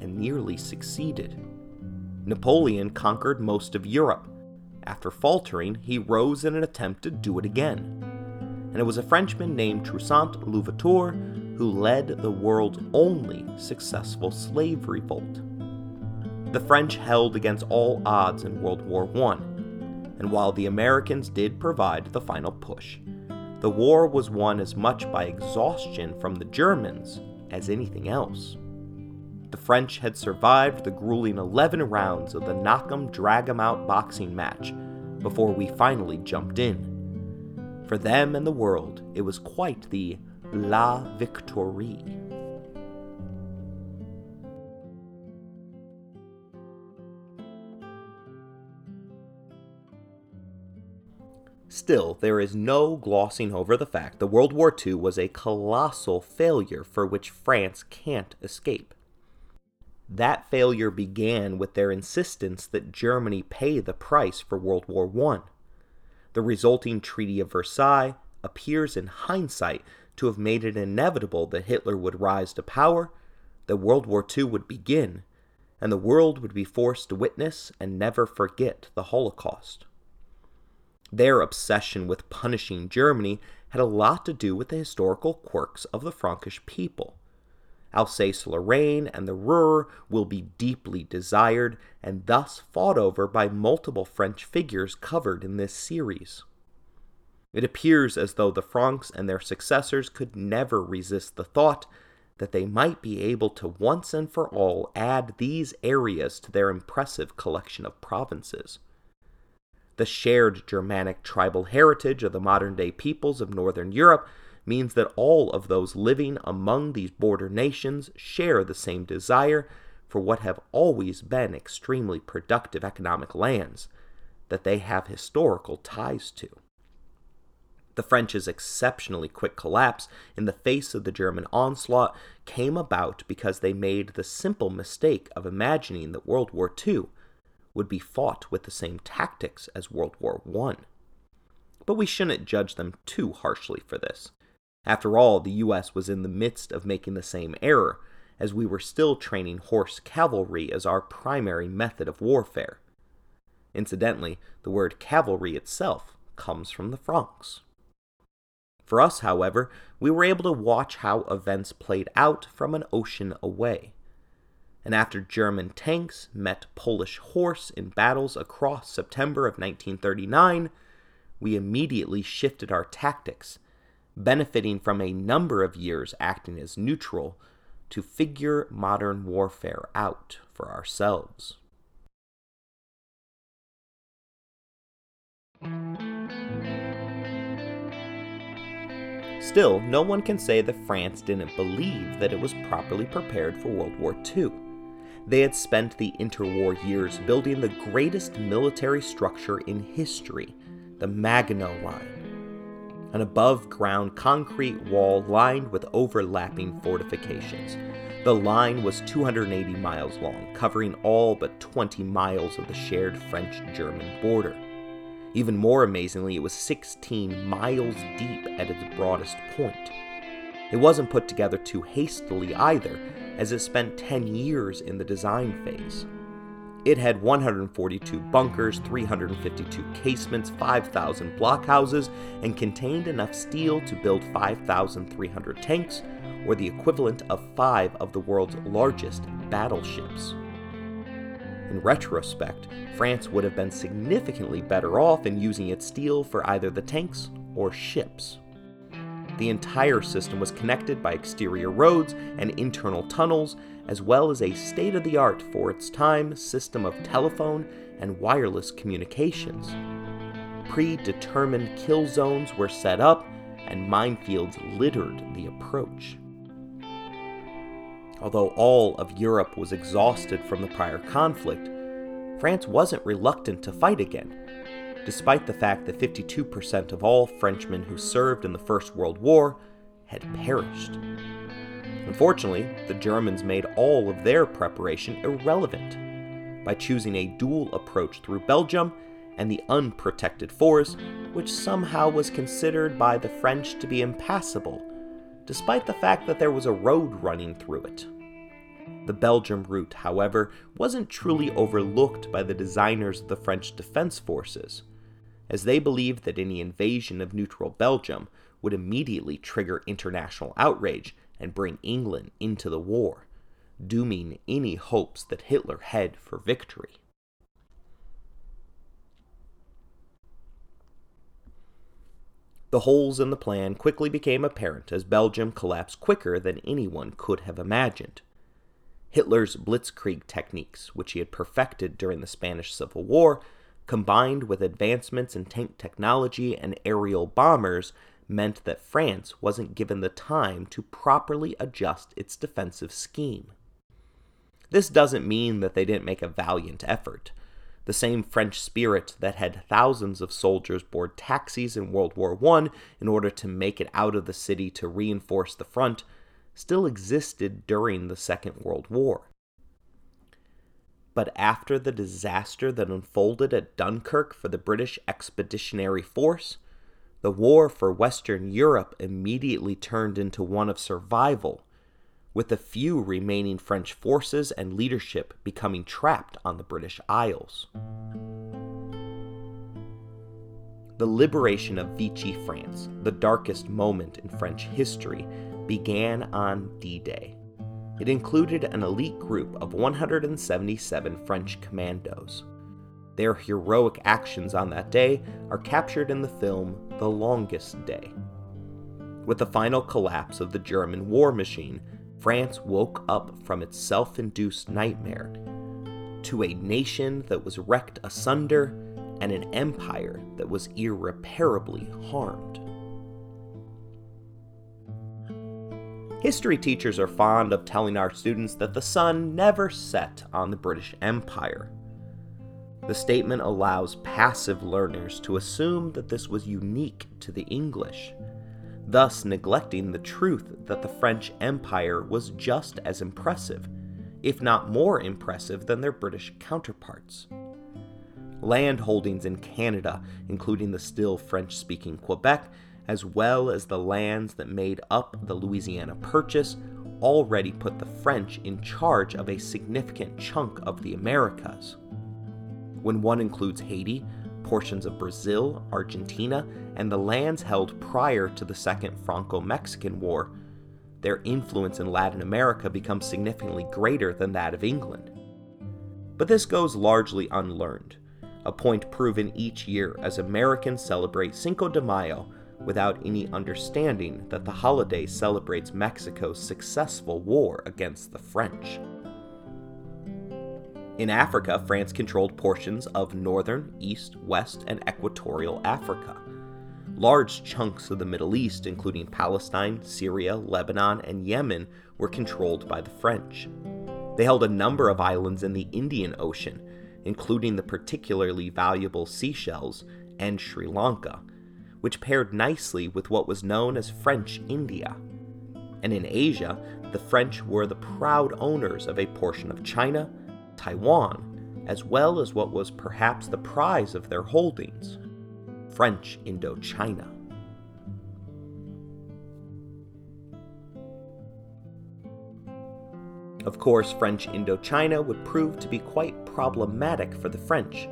and nearly succeeded. Napoleon conquered most of Europe. After faltering, he rose in an attempt to do it again. And it was a Frenchman named Toussaint Louverture who led the world's only successful slave revolt. The French held against all odds in World War I, and while the Americans did provide the final push, the war was won as much by exhaustion from the Germans as anything else the French had survived the grueling 11 rounds of the knock 'em drag 'em out boxing match before we finally jumped in. For them and the world, it was quite the La Victoire. Still, there is no glossing over the fact that World War II was a colossal failure for which France can't escape. That failure began with their insistence that Germany pay the price for World War I. The resulting Treaty of Versailles appears in hindsight to have made it inevitable that Hitler would rise to power, that World War II would begin, and the world would be forced to witness and never forget the Holocaust. Their obsession with punishing Germany had a lot to do with the historical quirks of the Frankish people. Alsace Lorraine and the Ruhr will be deeply desired and thus fought over by multiple French figures covered in this series. It appears as though the Franks and their successors could never resist the thought that they might be able to once and for all add these areas to their impressive collection of provinces. The shared Germanic tribal heritage of the modern day peoples of Northern Europe means that all of those living among these border nations share the same desire for what have always been extremely productive economic lands that they have historical ties to. The French's exceptionally quick collapse in the face of the German onslaught came about because they made the simple mistake of imagining that World War II would be fought with the same tactics as World War I. But we shouldn't judge them too harshly for this. After all, the US was in the midst of making the same error, as we were still training horse cavalry as our primary method of warfare. Incidentally, the word cavalry itself comes from the Franks. For us, however, we were able to watch how events played out from an ocean away. And after German tanks met Polish horse in battles across September of 1939, we immediately shifted our tactics, benefiting from a number of years acting as neutral to figure modern warfare out for ourselves. Still, no one can say that France didn't believe that it was properly prepared for World War II. They had spent the interwar years building the greatest military structure in history, the Maginot Line, an above ground concrete wall lined with overlapping fortifications. The line was 280 miles long, covering all but 20 miles of the shared French German border. Even more amazingly, it was 16 miles deep at its broadest point. It wasn't put together too hastily either, as it spent 10 years in the design phase. It had 142 bunkers, 352 casements, 5,000 blockhouses, and contained enough steel to build 5,300 tanks, or the equivalent of five of the world's largest battleships. In retrospect, France would have been significantly better off in using its steel for either the tanks or ships. The entire system was connected by exterior roads and internal tunnels, as well as a state of the art for its time system of telephone and wireless communications. Predetermined kill zones were set up, and minefields littered the approach. Although all of Europe was exhausted from the prior conflict, France wasn't reluctant to fight again, despite the fact that 52% of all Frenchmen who served in the First World War had perished. Unfortunately, the Germans made all of their preparation irrelevant by choosing a dual approach through Belgium and the unprotected forest, which somehow was considered by the French to be impassable despite the fact that there was a road running through it. The Belgium route, however, wasn't truly overlooked by the designers of the French Defense Forces, as they believed that any invasion of neutral Belgium would immediately trigger international outrage and bring England into the war, dooming any hopes that Hitler had for victory. The holes in the plan quickly became apparent as Belgium collapsed quicker than anyone could have imagined. Hitler's blitzkrieg techniques, which he had perfected during the Spanish Civil War, combined with advancements in tank technology and aerial bombers, meant that France wasn't given the time to properly adjust its defensive scheme. This doesn't mean that they didn't make a valiant effort the same French spirit that had thousands of soldiers board taxis in World War I in order to make it out of the city to reinforce the front, still existed during the Second World War. But after the disaster that unfolded at Dunkirk for the British Expeditionary Force, the war for Western Europe immediately turned into one of survival with the few remaining French forces and leadership becoming trapped on the British Isles. The liberation of Vichy France, the darkest moment in French history, began on D Day. It included an elite group of 177 French commandos. Their heroic actions on that day are captured in the film The Longest Day. With the final collapse of the German war machine, France woke up from its self induced nightmare to a nation that was wrecked asunder and an empire that was irreparably harmed. History teachers are fond of telling our students that the sun never set on the British Empire. The statement allows passive learners to assume that this was unique to the English thus neglecting the truth that the French Empire was just as impressive, if not more impressive, than their British counterparts. Land holdings in Canada, including the still French speaking Quebec, as well as the lands that made up the Louisiana Purchase, already put the French in charge of a significant chunk of the Americas. When one includes Haiti, portions of Brazil, Argentina, and the lands held prior to the Second Franco Mexican War, their influence in Latin America becomes significantly greater than that of England. But this goes largely unlearned, a point proven each year as Americans celebrate Cinco de Mayo without any understanding that the holiday celebrates Mexico's successful war against the French. In Africa, France controlled portions of northern, east, west, and equatorial Africa. Large chunks of the Middle East, including Palestine, Syria, Lebanon, and Yemen, were controlled by the French. They held a number of islands in the Indian Ocean, including the particularly valuable Seychelles and Sri Lanka, which paired nicely with what was known as French India. And in Asia, the French were the proud owners of a portion of China, Taiwan, as well as what was perhaps the prize of their holdings French Indochina. Of course, French Indochina would prove to be quite problematic for the French,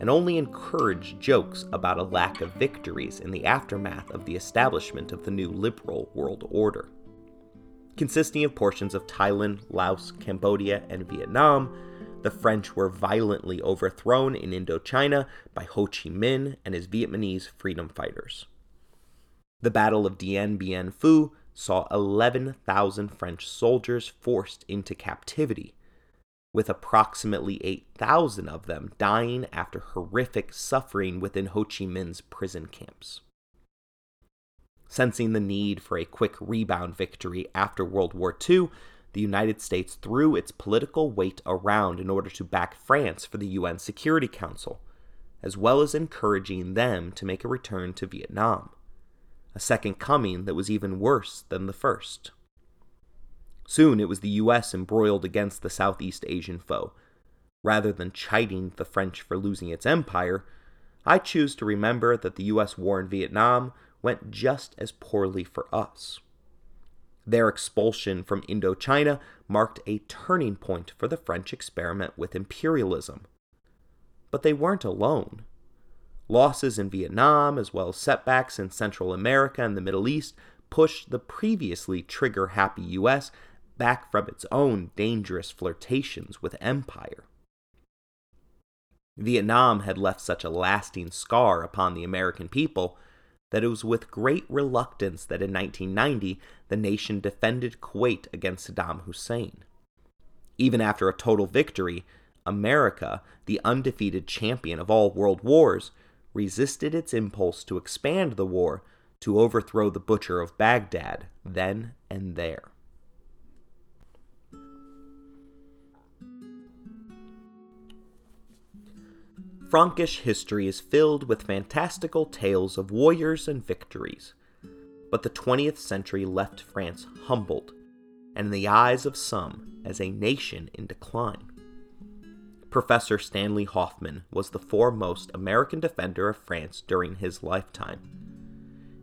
and only encourage jokes about a lack of victories in the aftermath of the establishment of the new liberal world order. Consisting of portions of Thailand, Laos, Cambodia, and Vietnam, the French were violently overthrown in Indochina by Ho Chi Minh and his Vietnamese freedom fighters. The Battle of Dien Bien Phu saw 11,000 French soldiers forced into captivity, with approximately 8,000 of them dying after horrific suffering within Ho Chi Minh's prison camps. Sensing the need for a quick rebound victory after World War II, the United States threw its political weight around in order to back France for the UN Security Council, as well as encouraging them to make a return to Vietnam, a second coming that was even worse than the first. Soon it was the US embroiled against the Southeast Asian foe. Rather than chiding the French for losing its empire, I choose to remember that the US war in Vietnam went just as poorly for us. Their expulsion from Indochina marked a turning point for the French experiment with imperialism. But they weren't alone. Losses in Vietnam, as well as setbacks in Central America and the Middle East, pushed the previously trigger happy US back from its own dangerous flirtations with empire. Vietnam had left such a lasting scar upon the American people that it was with great reluctance that in 1990 the nation defended Kuwait against Saddam Hussein. Even after a total victory, America, the undefeated champion of all world wars, resisted its impulse to expand the war to overthrow the butcher of Baghdad then and there. Frankish history is filled with fantastical tales of warriors and victories. But the 20th century left France humbled, and in the eyes of some, as a nation in decline. Professor Stanley Hoffmann was the foremost American defender of France during his lifetime.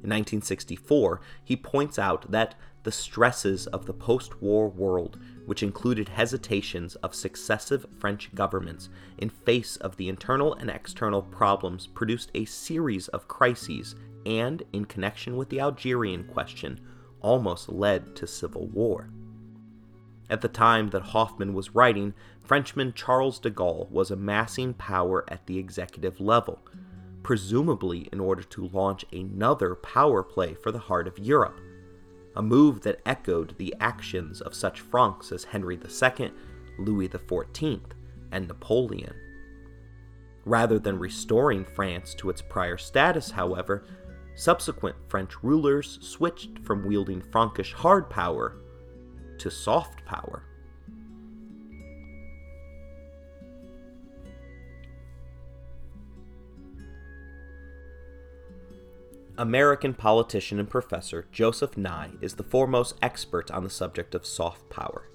In 1964, he points out that the stresses of the post war world which included hesitations of successive French governments in face of the internal and external problems, produced a series of crises and, in connection with the Algerian question, almost led to civil war. At the time that Hoffmann was writing, Frenchman Charles de Gaulle was amassing power at the executive level, presumably in order to launch another power play for the heart of Europe a move that echoed the actions of such Franks as Henry II, Louis XIV, and Napoleon. Rather than restoring France to its prior status, however, subsequent French rulers switched from wielding Frankish hard power to soft power. American politician and professor Joseph Nye is the foremost expert on the subject of soft power.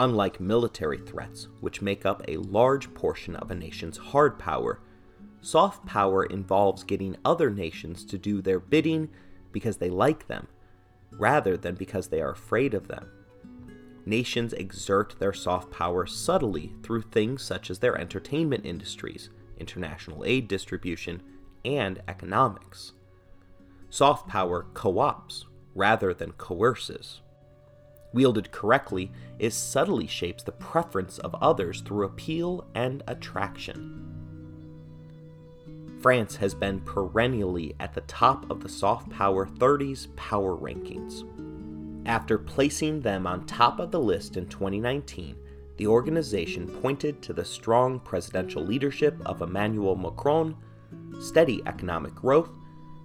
Unlike military threats, which make up a large portion of a nation's hard power, soft power involves getting other nations to do their bidding because they like them, rather than because they are afraid of them. Nations exert their soft power subtly through things such as their entertainment industries, international aid distribution, and economics. Soft power co ops rather than coerces. Wielded correctly, it subtly shapes the preference of others through appeal and attraction. France has been perennially at the top of the soft power 30s power rankings. After placing them on top of the list in 2019, the organization pointed to the strong presidential leadership of Emmanuel Macron, steady economic growth,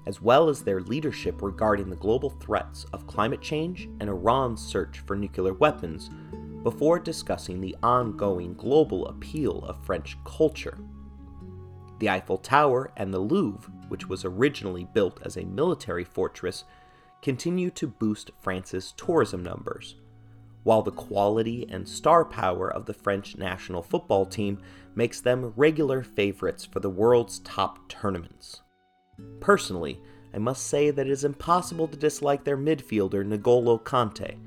as well as their leadership regarding the global threats of climate change and Iran's search for nuclear weapons, before discussing the ongoing global appeal of French culture. The Eiffel Tower and the Louvre, which was originally built as a military fortress, continue to boost France's tourism numbers, while the quality and star power of the French national football team makes them regular favorites for the world's top tournaments. Personally, I must say that it is impossible to dislike their midfielder N'Golo Kante,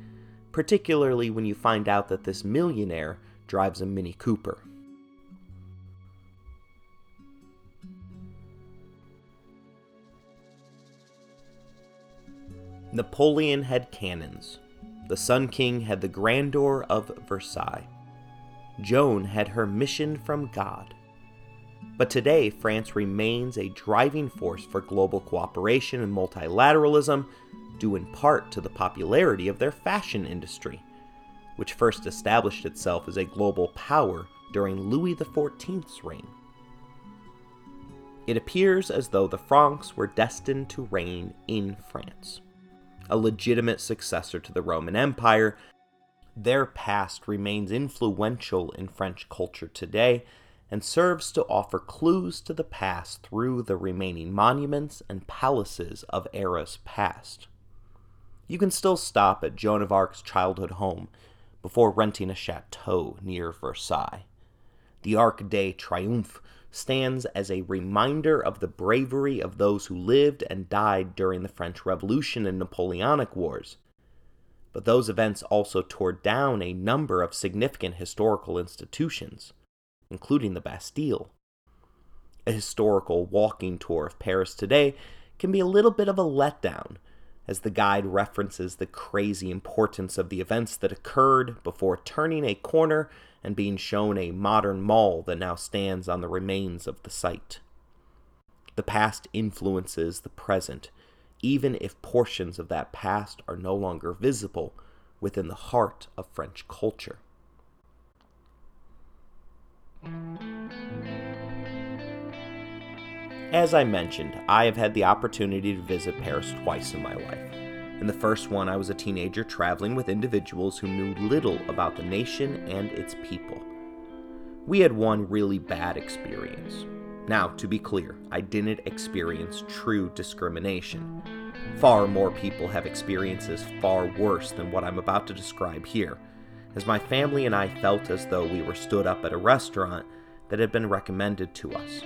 particularly when you find out that this millionaire drives a Mini Cooper. Napoleon had cannons. The Sun King had the grandeur of Versailles. Joan had her mission from God. But today, France remains a driving force for global cooperation and multilateralism, due in part to the popularity of their fashion industry, which first established itself as a global power during Louis XIV's reign. It appears as though the Franks were destined to reign in France, a legitimate successor to the Roman Empire. Their past remains influential in French culture today and serves to offer clues to the past through the remaining monuments and palaces of eras past. You can still stop at Joan of Arc's childhood home before renting a chateau near Versailles. The Arc de Triomphe stands as a reminder of the bravery of those who lived and died during the French Revolution and Napoleonic Wars. But those events also tore down a number of significant historical institutions including the Bastille. A historical walking tour of Paris today can be a little bit of a letdown, as the guide references the crazy importance of the events that occurred before turning a corner and being shown a modern mall that now stands on the remains of the site. The past influences the present, even if portions of that past are no longer visible within the heart of French culture. As I mentioned, I have had the opportunity to visit Paris twice in my life. In the first one, I was a teenager traveling with individuals who knew little about the nation and its people. We had one really bad experience. Now, to be clear, I didn't experience true discrimination. Far more people have experiences far worse than what I'm about to describe here, as my family and I felt as though we were stood up at a restaurant that had been recommended to us.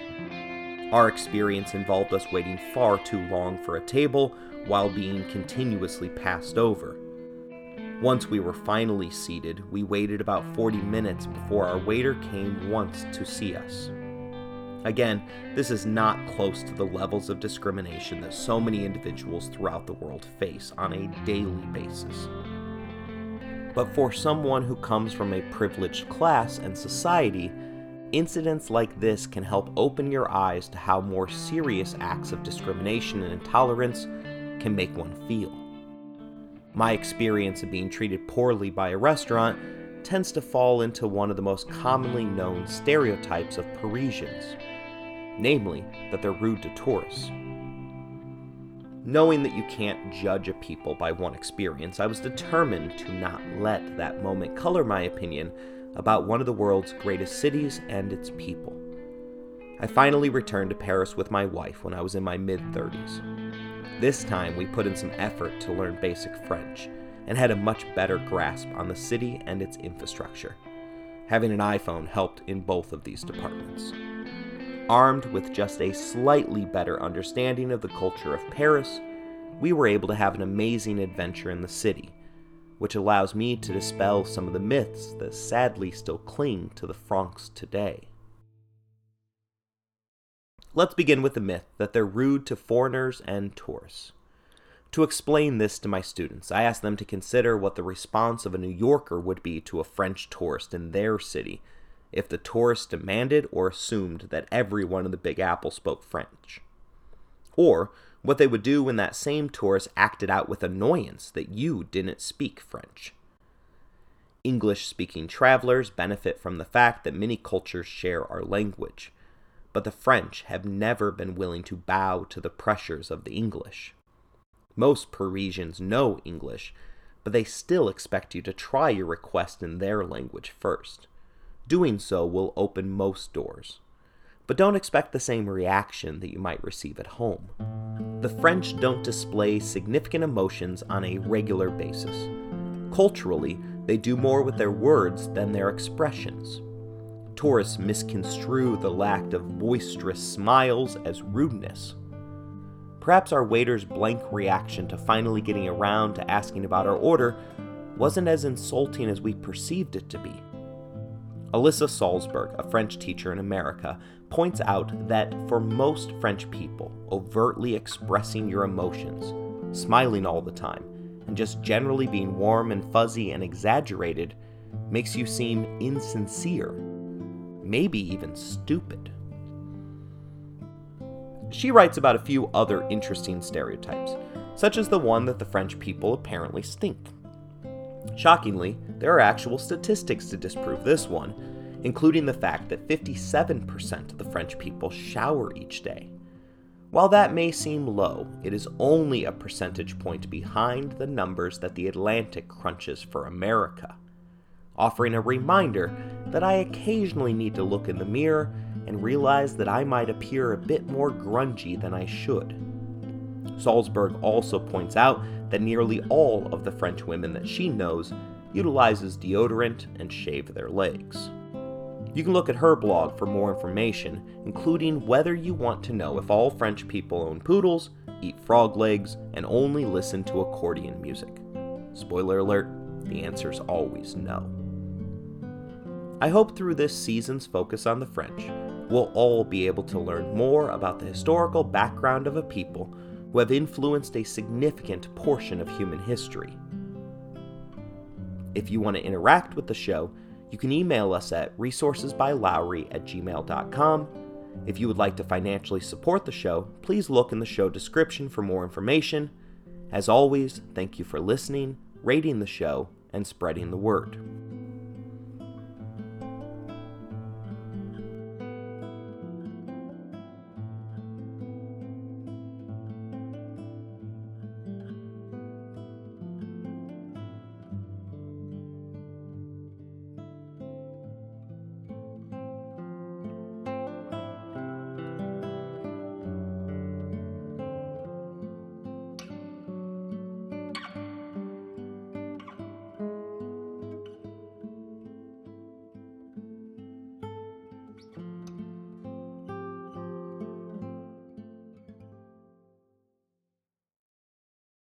Our experience involved us waiting far too long for a table while being continuously passed over. Once we were finally seated, we waited about 40 minutes before our waiter came once to see us. Again, this is not close to the levels of discrimination that so many individuals throughout the world face on a daily basis. But for someone who comes from a privileged class and society, incidents like this can help open your eyes to how more serious acts of discrimination and intolerance can make one feel. My experience of being treated poorly by a restaurant tends to fall into one of the most commonly known stereotypes of Parisians, namely that they're rude to tourists. Knowing that you can't judge a people by one experience, I was determined to not let that moment color my opinion about one of the world's greatest cities and its people. I finally returned to Paris with my wife when I was in my mid 30s. This time, we put in some effort to learn basic French and had a much better grasp on the city and its infrastructure. Having an iPhone helped in both of these departments. Armed with just a slightly better understanding of the culture of Paris, we were able to have an amazing adventure in the city, which allows me to dispel some of the myths that sadly still cling to the Franks today. Let's begin with the myth that they're rude to foreigners and tourists. To explain this to my students, I ask them to consider what the response of a New Yorker would be to a French tourist in their city if the tourist demanded or assumed that everyone in the Big Apple spoke French. Or what they would do when that same tourist acted out with annoyance that you didn't speak French. English speaking travelers benefit from the fact that many cultures share our language, but the French have never been willing to bow to the pressures of the English. Most Parisians know English, but they still expect you to try your request in their language first. Doing so will open most doors. But don't expect the same reaction that you might receive at home. The French don't display significant emotions on a regular basis. Culturally, they do more with their words than their expressions. Tourists misconstrue the lack of boisterous smiles as rudeness. Perhaps our waiter's blank reaction to finally getting around to asking about our order wasn't as insulting as we perceived it to be. Alyssa Salzberg, a French teacher in America, points out that for most French people, overtly expressing your emotions, smiling all the time, and just generally being warm and fuzzy and exaggerated makes you seem insincere, maybe even stupid. She writes about a few other interesting stereotypes, such as the one that the French people apparently stink. Shockingly, there are actual statistics to disprove this one, including the fact that 57% of the French people shower each day. While that may seem low, it is only a percentage point behind the numbers that the Atlantic crunches for America, offering a reminder that I occasionally need to look in the mirror and realize that I might appear a bit more grungy than I should. Salzberg also points out that nearly all of the French women that she knows utilizes deodorant and shave their legs. You can look at her blog for more information, including whether you want to know if all French people own poodles, eat frog legs, and only listen to accordion music. Spoiler alert, the answer is always no. I hope through this season's focus on the French, we'll all be able to learn more about the historical background of a people who have influenced a significant portion of human history. If you want to interact with the show, you can email us at resourcesbylowry at gmail.com. If you would like to financially support the show, please look in the show description for more information. As always, thank you for listening, rating the show, and spreading the word.